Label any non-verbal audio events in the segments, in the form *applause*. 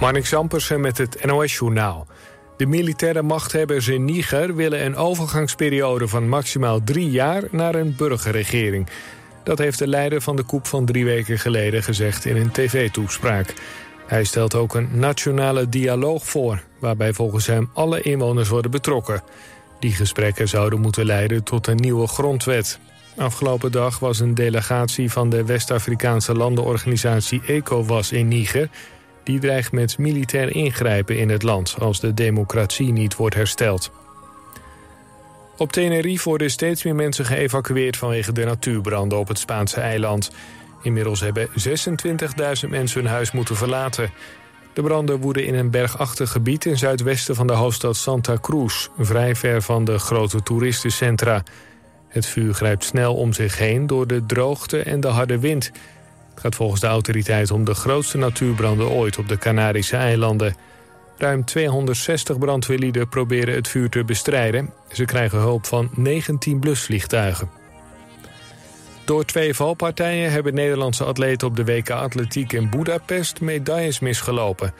Marnik Zampersen met het NOS-journaal. De militaire machthebbers in Niger willen een overgangsperiode van maximaal drie jaar naar een burgerregering. Dat heeft de leider van de koep van drie weken geleden gezegd in een tv-toespraak. Hij stelt ook een nationale dialoog voor, waarbij volgens hem alle inwoners worden betrokken. Die gesprekken zouden moeten leiden tot een nieuwe grondwet. Afgelopen dag was een delegatie van de West-Afrikaanse landenorganisatie ECOWAS in Niger die dreigt met militair ingrijpen in het land als de democratie niet wordt hersteld. Op Tenerife worden steeds meer mensen geëvacueerd vanwege de natuurbranden op het Spaanse eiland. Inmiddels hebben 26.000 mensen hun huis moeten verlaten. De branden woeden in een bergachtig gebied in zuidwesten van de hoofdstad Santa Cruz, vrij ver van de grote toeristencentra. Het vuur grijpt snel om zich heen door de droogte en de harde wind. Het gaat volgens de autoriteit om de grootste natuurbranden ooit op de Canarische eilanden. Ruim 260 brandweerlieden proberen het vuur te bestrijden. Ze krijgen hulp van 19 blusvliegtuigen. Door twee valpartijen hebben Nederlandse atleten op de WK Atletiek in Budapest medailles misgelopen.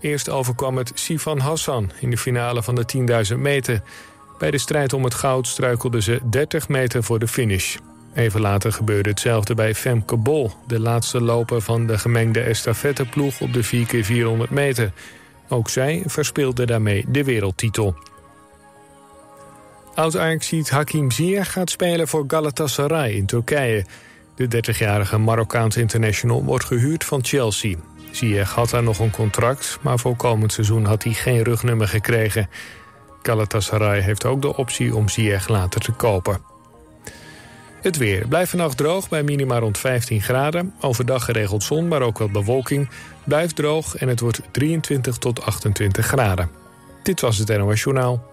Eerst overkwam het Sifan Hassan in de finale van de 10.000 meter. Bij de strijd om het goud struikelde ze 30 meter voor de finish. Even later gebeurde hetzelfde bij Femke Bol... de laatste loper van de gemengde estafetteploeg op de 4x400 meter. Ook zij verspeelde daarmee de wereldtitel. Oud-Ajaxiet Hakim Ziyech gaat spelen voor Galatasaray in Turkije. De 30-jarige Marokkaans international wordt gehuurd van Chelsea. Ziyech had daar nog een contract, maar voor komend seizoen had hij geen rugnummer gekregen. Galatasaray heeft ook de optie om Ziyech later te kopen. Het weer. Blijft vannacht droog bij minima rond 15 graden. Overdag geregeld zon, maar ook wat bewolking. Blijft droog en het wordt 23 tot 28 graden. Dit was het NOS Journaal.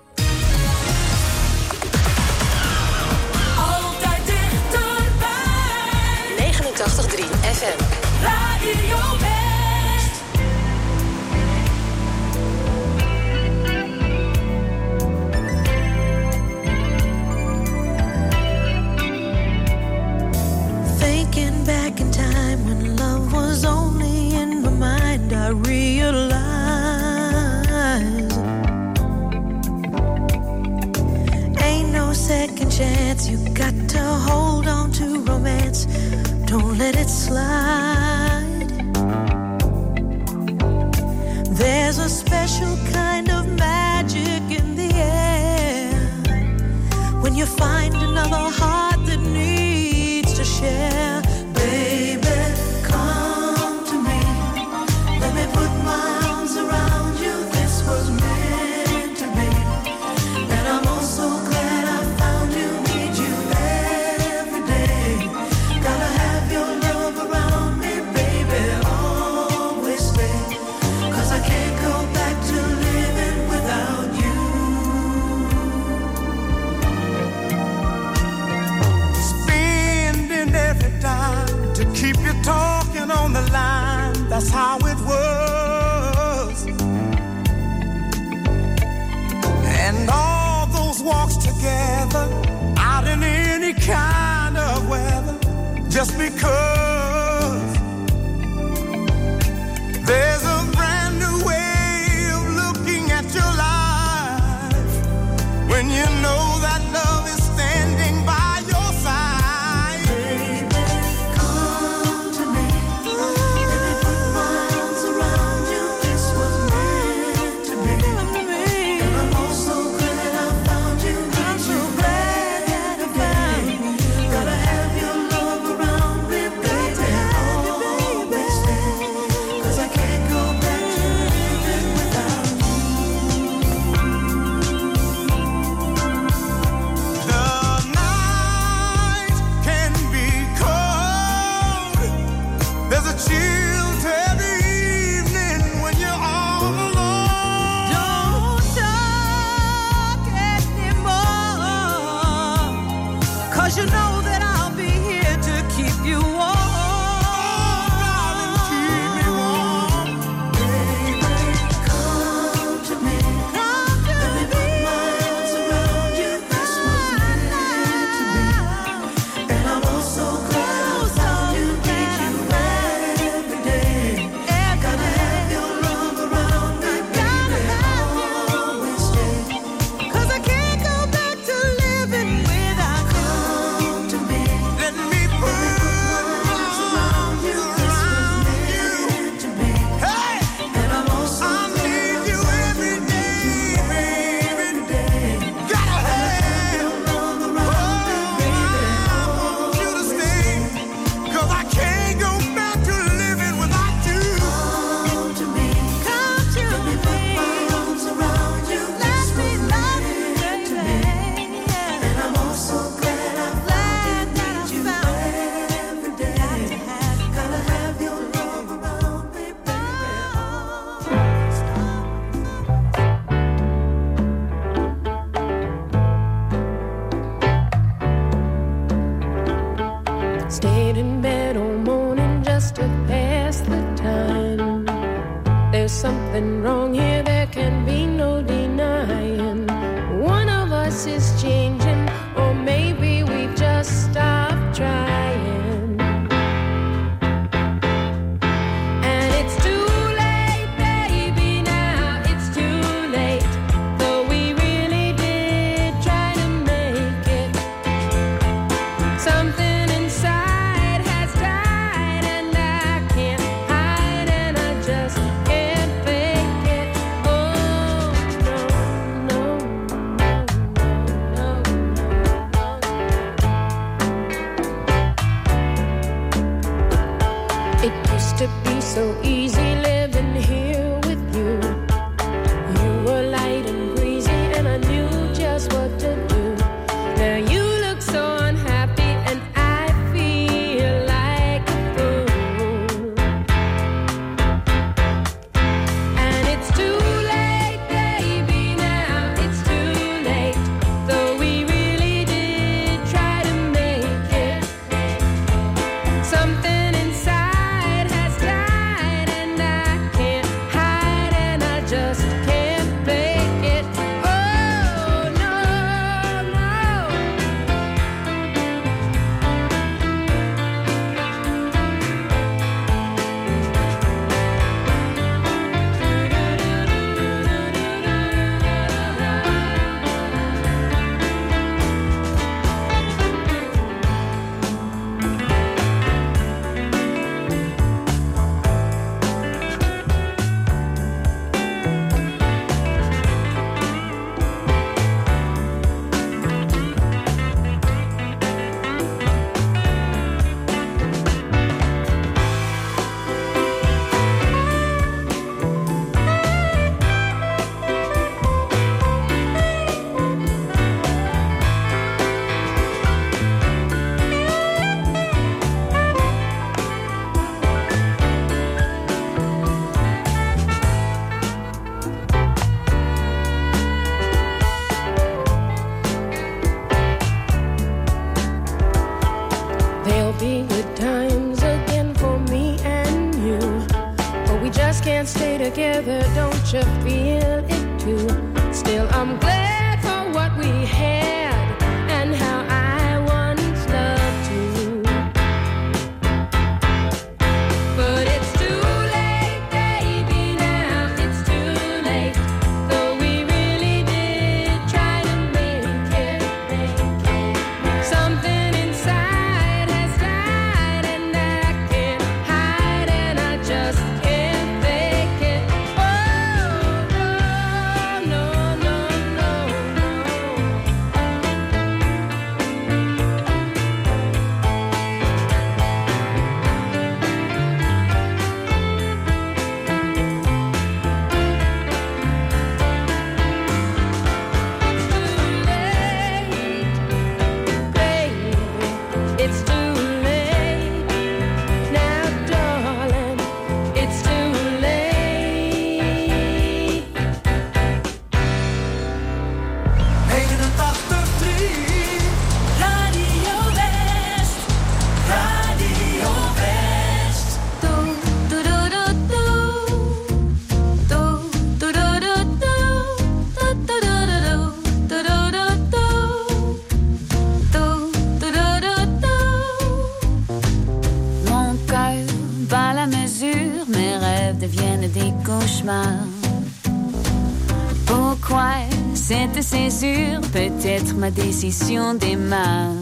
décision des mains.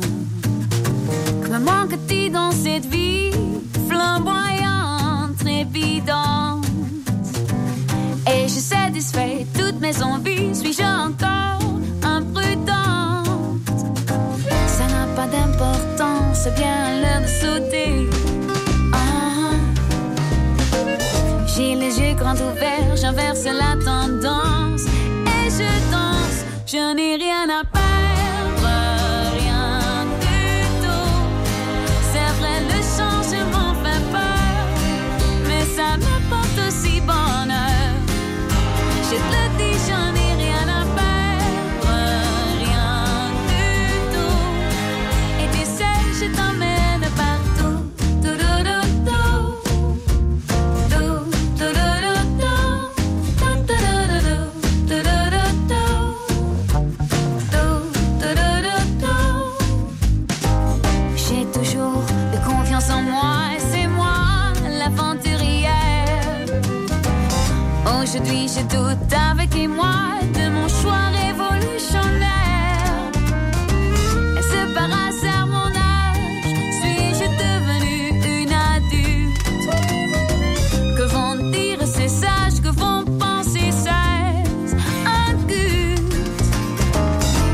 Aujourd'hui, je doute avec émoi de mon choix révolutionnaire. Est-ce par hasard mon âge Suis-je devenue une adulte? Que vont dire ces sages? Que vont penser ces adultes?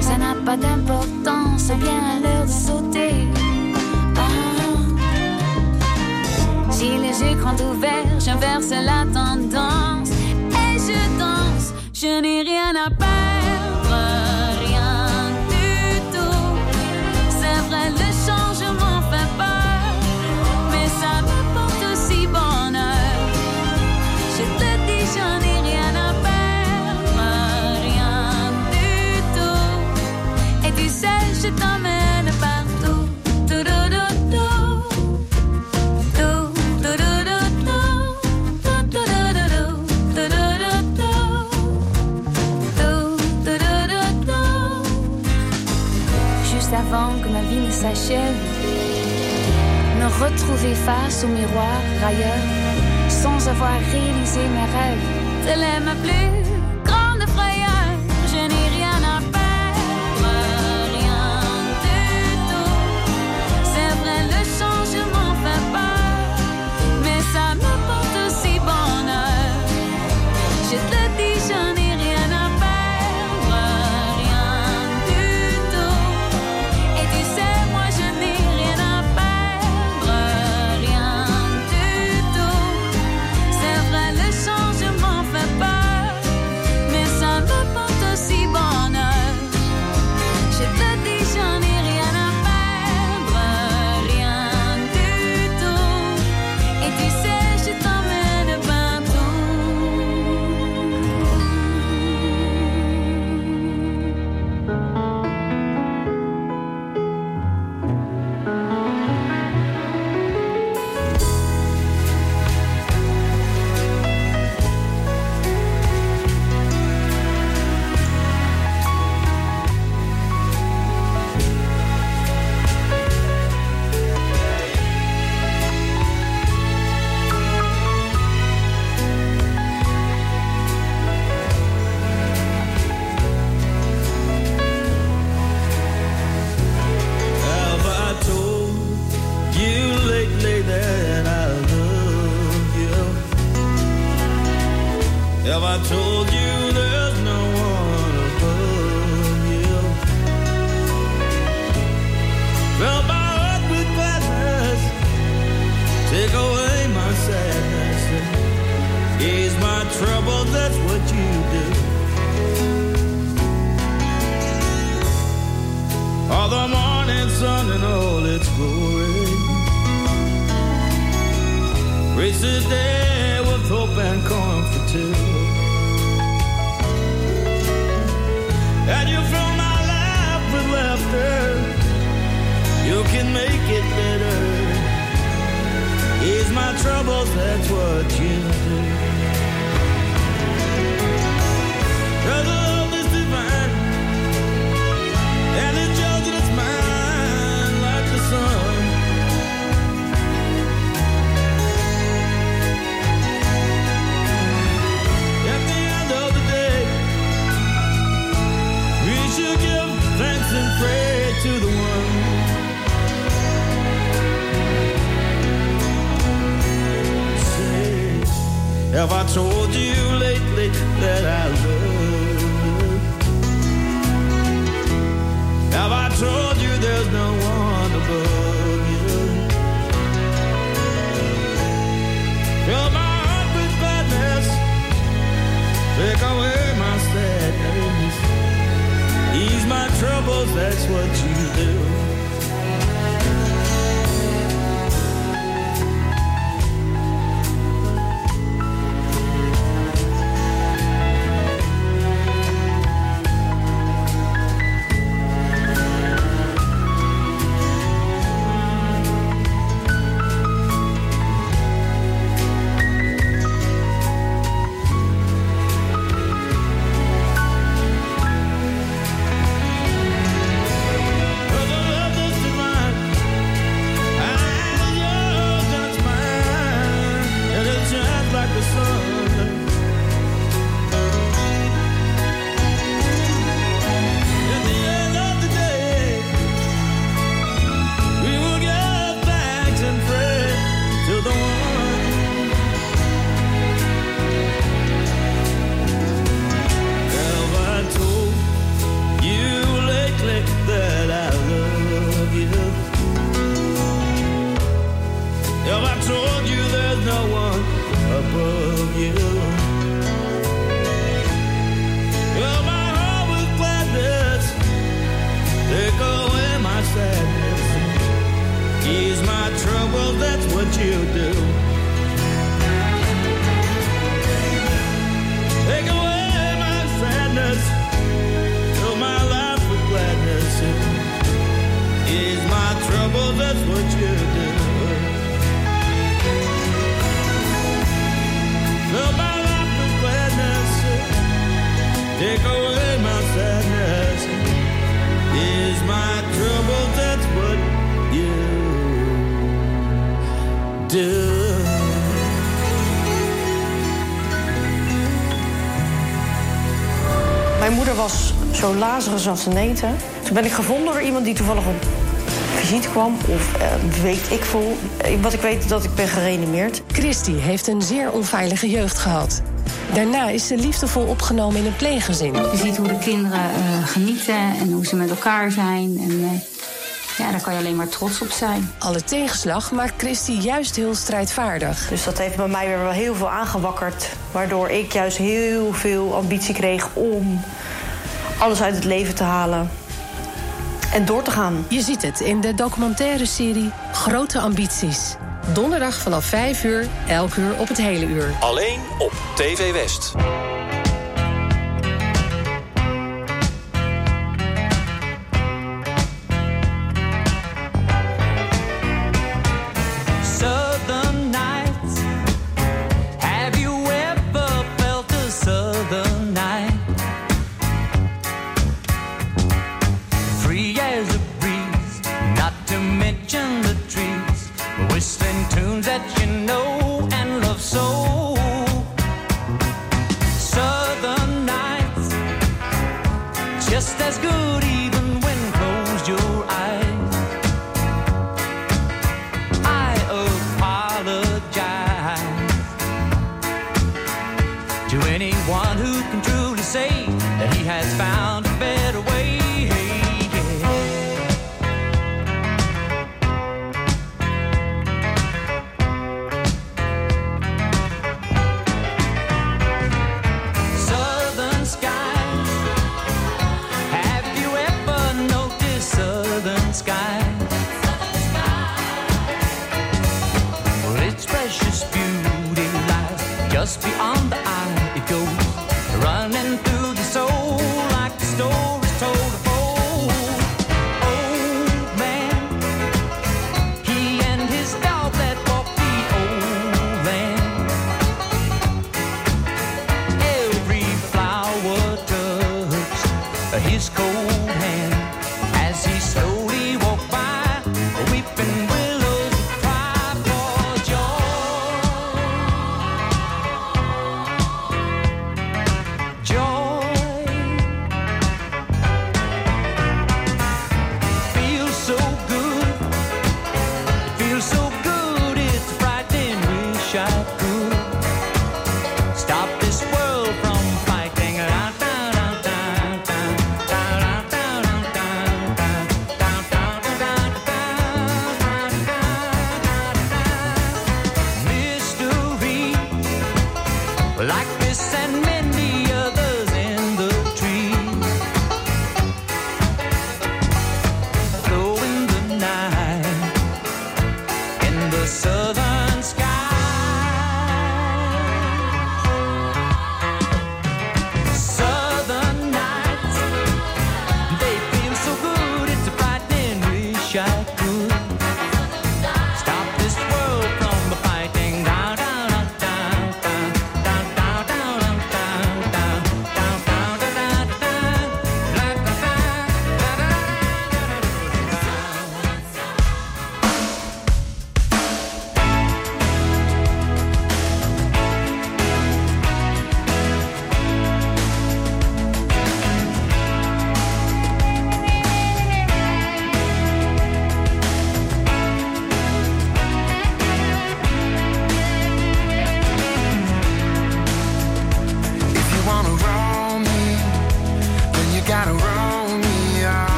Ça n'a pas d'importance, bien à l'heure de sauter. Ah. J'ai les yeux grands ouverts, j'inverse la tendance. Je n'ai rien à perdre. s'achève. Me retrouver face au miroir ailleurs, sans avoir réalisé mes rêves. what you do. Take away my sadness, fill my life with gladness. Ease my trouble, that's what you do. Fill my life with gladness, take away my sadness. Is my Mijn moeder was zo lazarus als een eten. Toen ben ik gevonden door iemand die toevallig op visite kwam. Of eh, weet ik veel. Eh, Wat ik weet dat ik ben gereanimeerd. Christy heeft een zeer onveilige jeugd gehad. Daarna is ze liefdevol opgenomen in een pleeggezin. Je ziet hoe de kinderen eh, genieten en hoe ze met elkaar zijn. En eh, ja, daar kan je alleen maar trots op zijn. Alle tegenslag maakt Christy juist heel strijdvaardig. Dus dat heeft bij mij weer wel heel veel aangewakkerd. Waardoor ik juist heel veel ambitie kreeg om alles uit het leven te halen. En door te gaan. Je ziet het in de documentaire serie Grote Ambities. Donderdag vanaf 5 uur, elk uur op het hele uur. Alleen op TV West. Just as good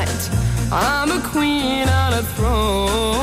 you tonight. I'm a queen on a throne.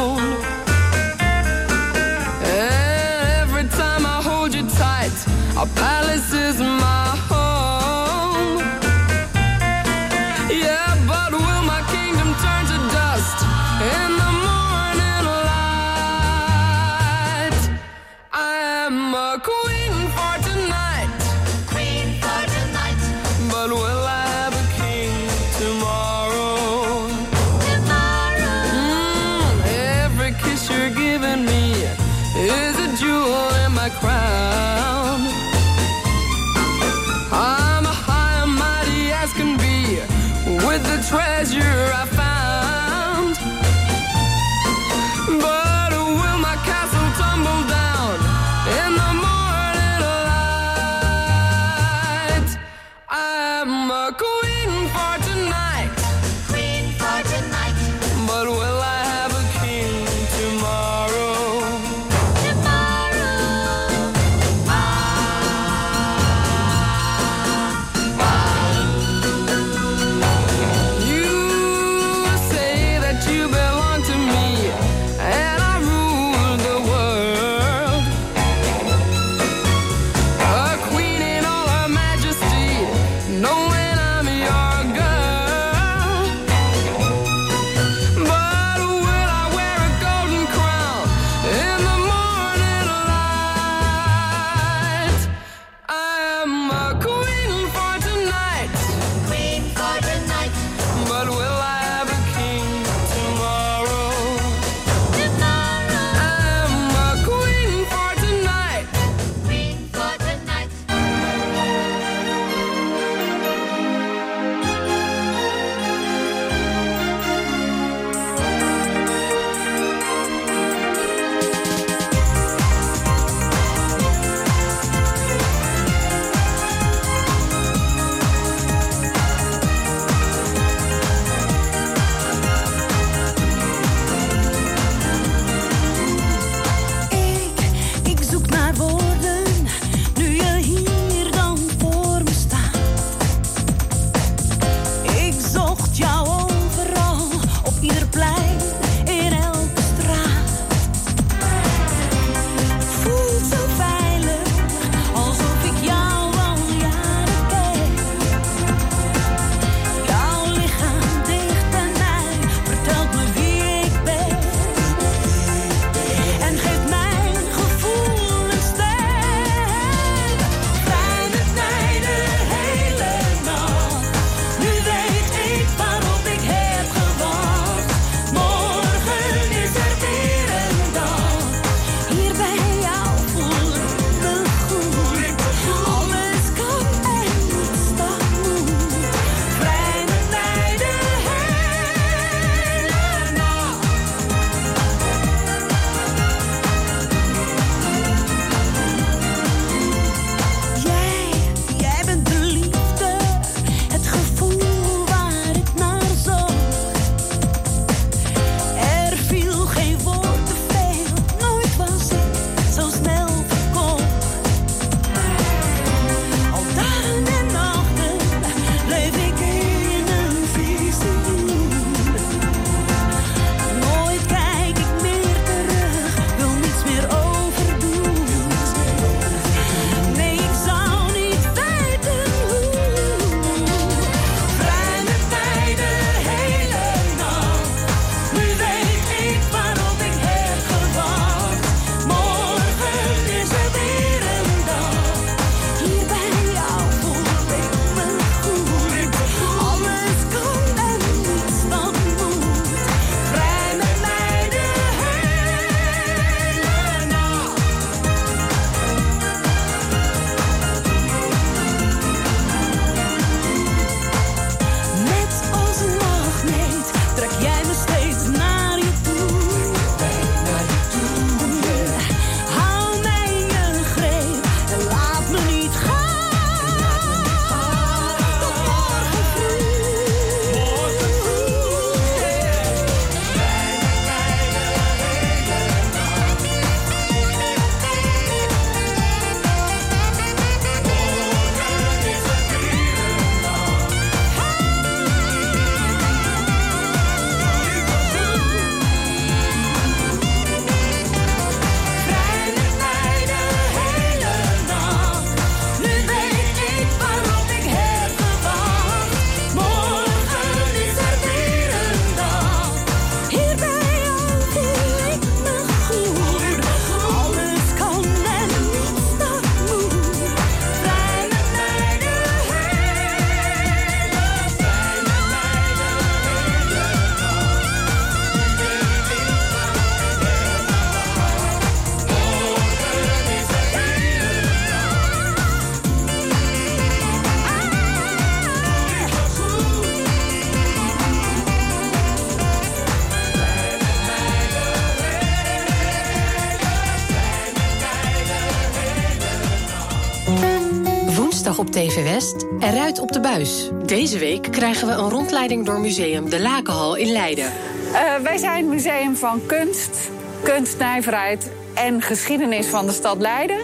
TV West eruit op de Buis. Deze week krijgen we een rondleiding door Museum De Lakenhal in Leiden. Eh, wij zijn het museum van kunst, kunstnijverheid en geschiedenis van de stad Leiden.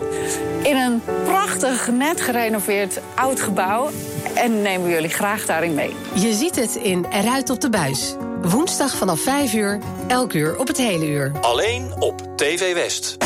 In een prachtig, net gerenoveerd oud gebouw. En nemen we jullie graag daarin mee. Je ziet het in Eruit op de Buis. Woensdag vanaf 5 uur, elk uur op het hele uur. Alleen op TV West.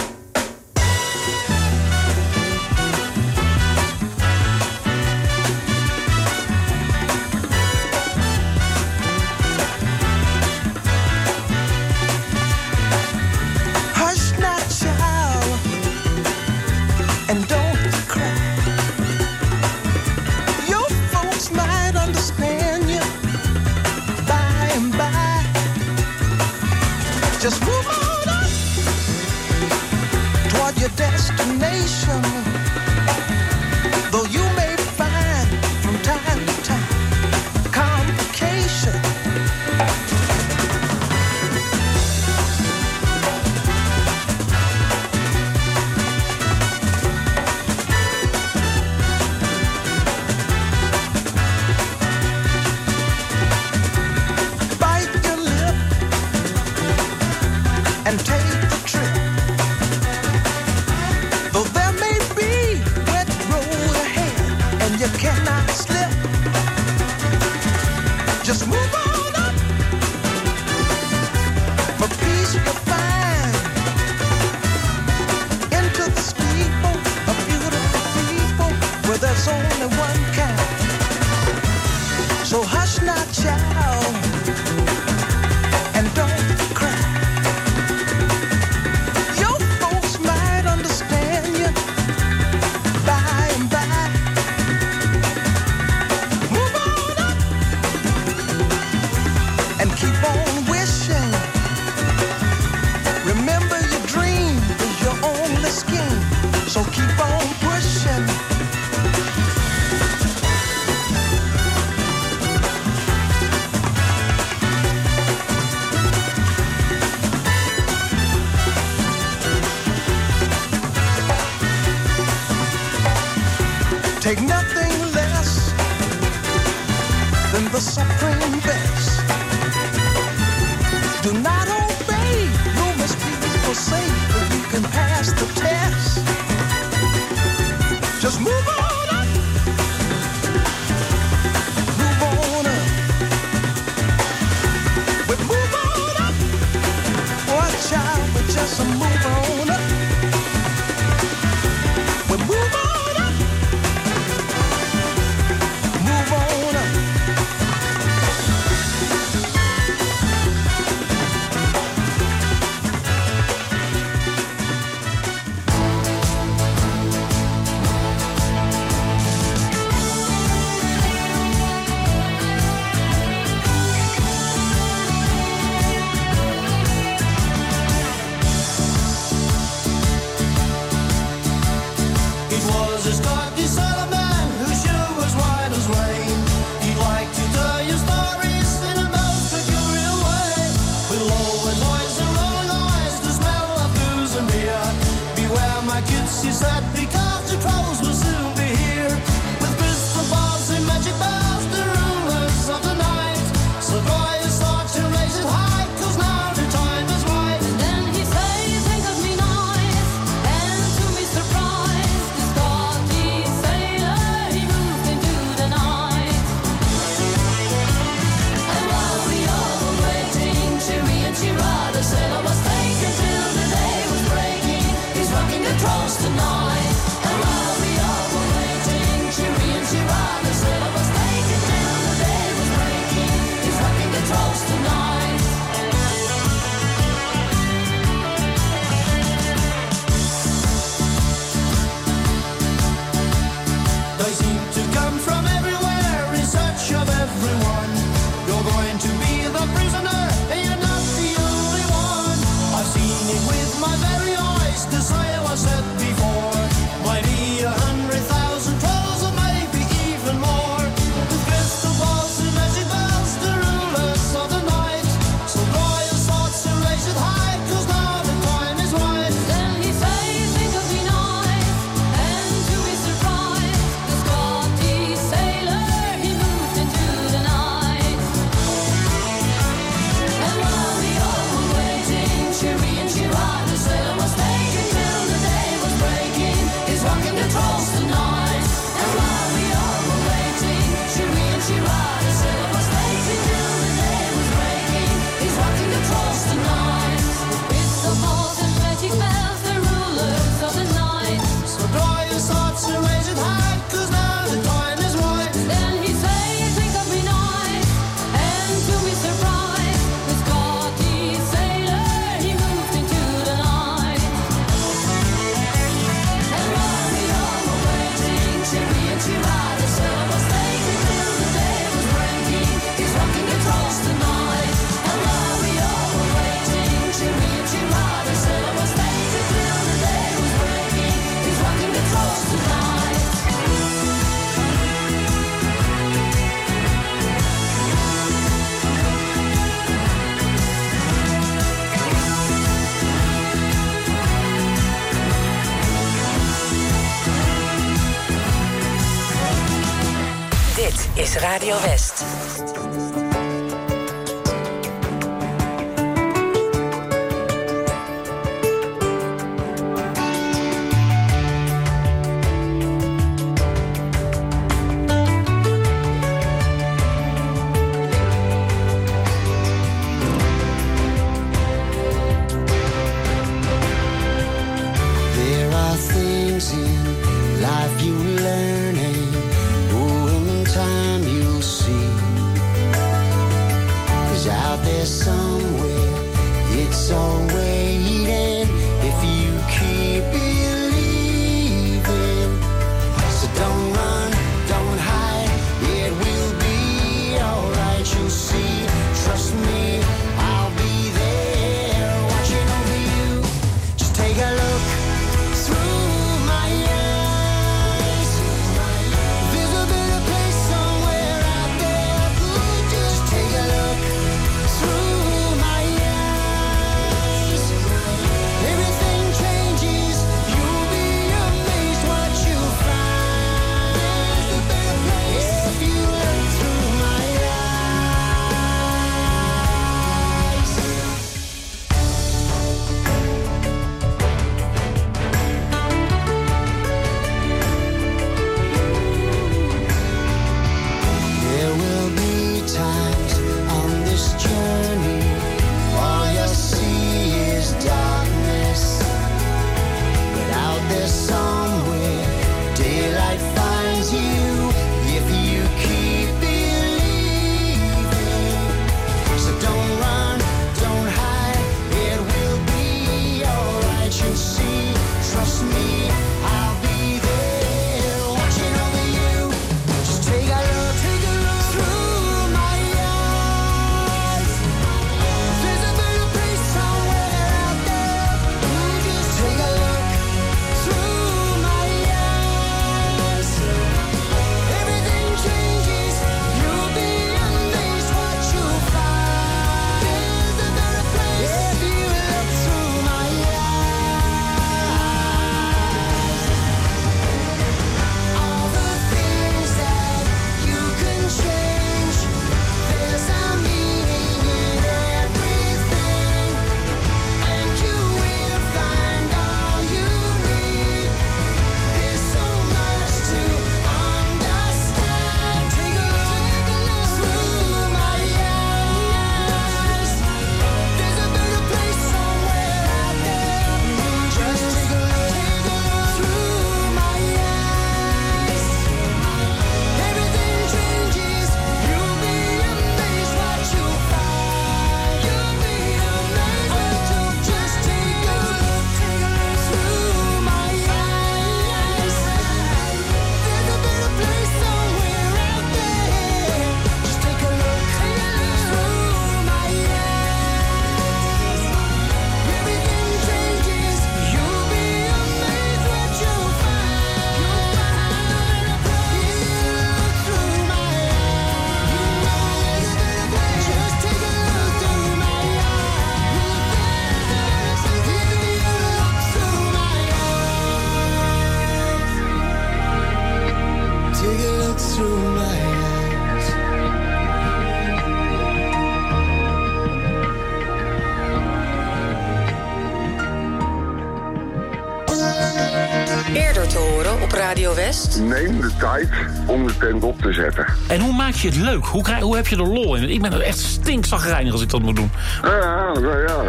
Neem de tijd om de tent op te zetten. En hoe maak je het leuk? Hoe, krijg, hoe heb je er lol in? Ik ben echt stinkzagrijnig als ik dat moet doen. Ja, ja,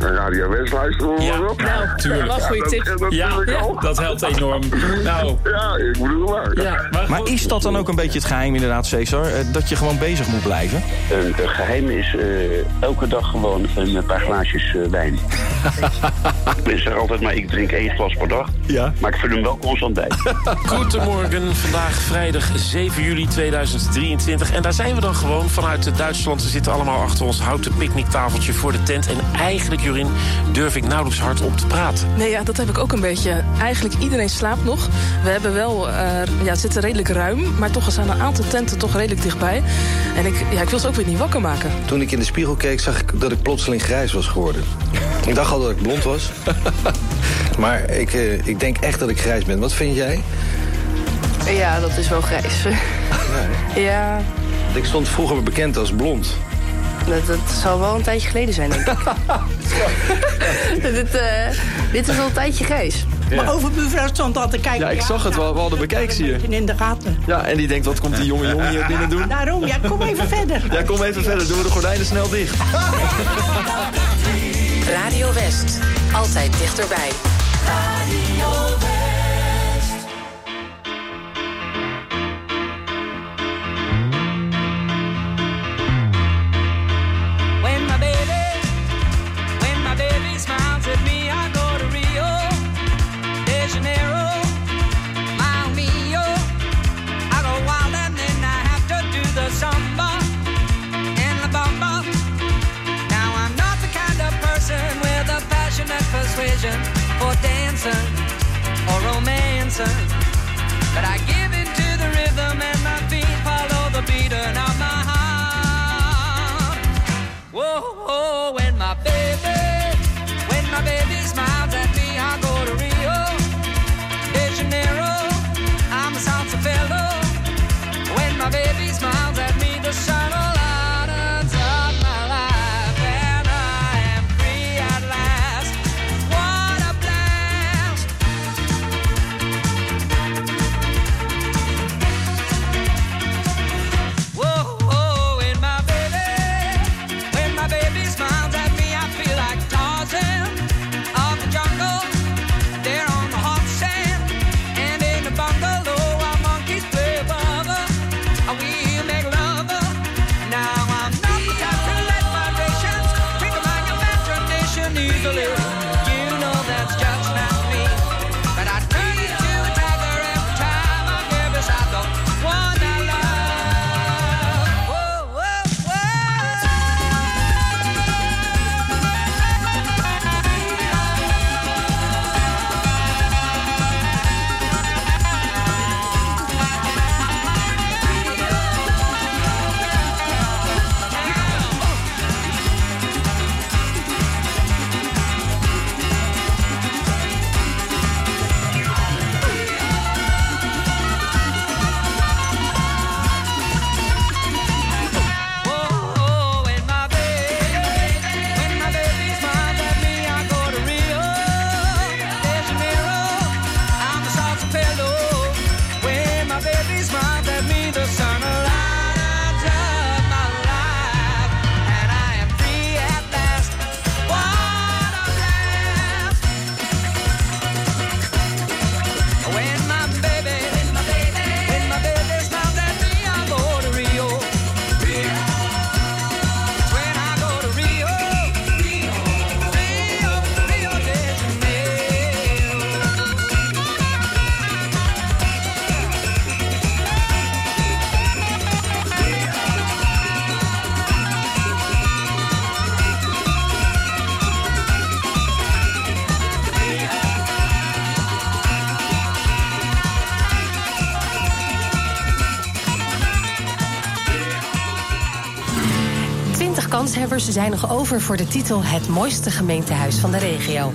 Radio luisteren ja, Ja, goede tip. Dat, ja, dat helpt enorm. Nou. Ja, ik bedoel maar. Ja, maar, maar is dat dan ook een beetje het geheim inderdaad, Cesar? Eh, dat je gewoon bezig moet blijven? Een het geheim is eh, elke dag gewoon een paar glaasjes wijn. *laughs* ik zeg altijd maar, ik drink één glas per dag. Ja. Maar ik vind hem wel constant bij. *laughs* Goedemorgen vandaag vrijdag 7 juli 2023. En daar zijn we dan gewoon vanuit Duitsland. We zitten allemaal achter ons houten picknicktafeltje voor de tent. En eigenlijk, Jurin, durf ik nauwelijks hardop te praten. Nee, ja, dat heb ik ook een beetje. Eigenlijk iedereen slaapt nog. We hebben wel, eh, ja, het zit er redelijk ruim, maar toch zijn een aantal tenten toch redelijk dichtbij. En ik, ja, ik wil ze ook weer niet wakker maken. Toen ik in de spiegel keek, zag ik dat ik plotseling grijs was geworden. *laughs* Ik dacht al dat ik blond was. maar ik, eh, ik denk echt dat ik grijs ben. Wat vind jij? Ja, dat is wel grijs. *laughs* ja, Ik stond vroeger bekend als blond. dat, dat zal wel een tijdje geleden zijn, denk ik. *laughs* *laughs* dit, eh, dit is al een tijdje grijs. Maar over mevrouw stond al te kijken. Ja, ik zag het wel. We hadden bekijken, zie je. In de gaten. Ja, en die denkt, wat komt die jonge jongen hier binnen doen? Daarom, ja, kom even verder. Ja, kom even verder. Doen we de gordijnen snel dicht. Radio West. Altijd dichterbij. When Kanshebbers zijn nog over voor de titel Het mooiste gemeentehuis van de regio.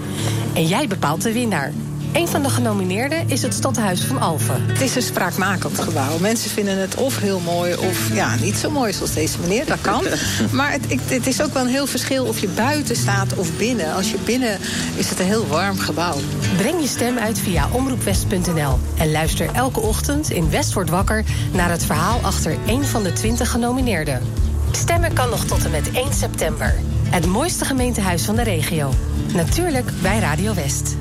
En jij bepaalt de winnaar. Een van de genomineerden is het Stadhuis van Alphen. Het is een spraakmakend gebouw. Mensen vinden het of heel mooi of ja, niet zo mooi zoals deze meneer. Dat kan. *laughs* Maar het, ik- het is ook wel een heel verschil of je buiten staat of binnen. Als je binnen is het een heel warm gebouw. Breng je stem uit via omroepwest.nl. En luister elke ochtend in West wordt wakker naar het verhaal achter één van de 20 genomineerden. Stemmen kan nog tot en met 1 september. Het mooiste gemeentehuis van de regio. Natuurlijk bij Radio West.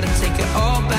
gotta take it all back.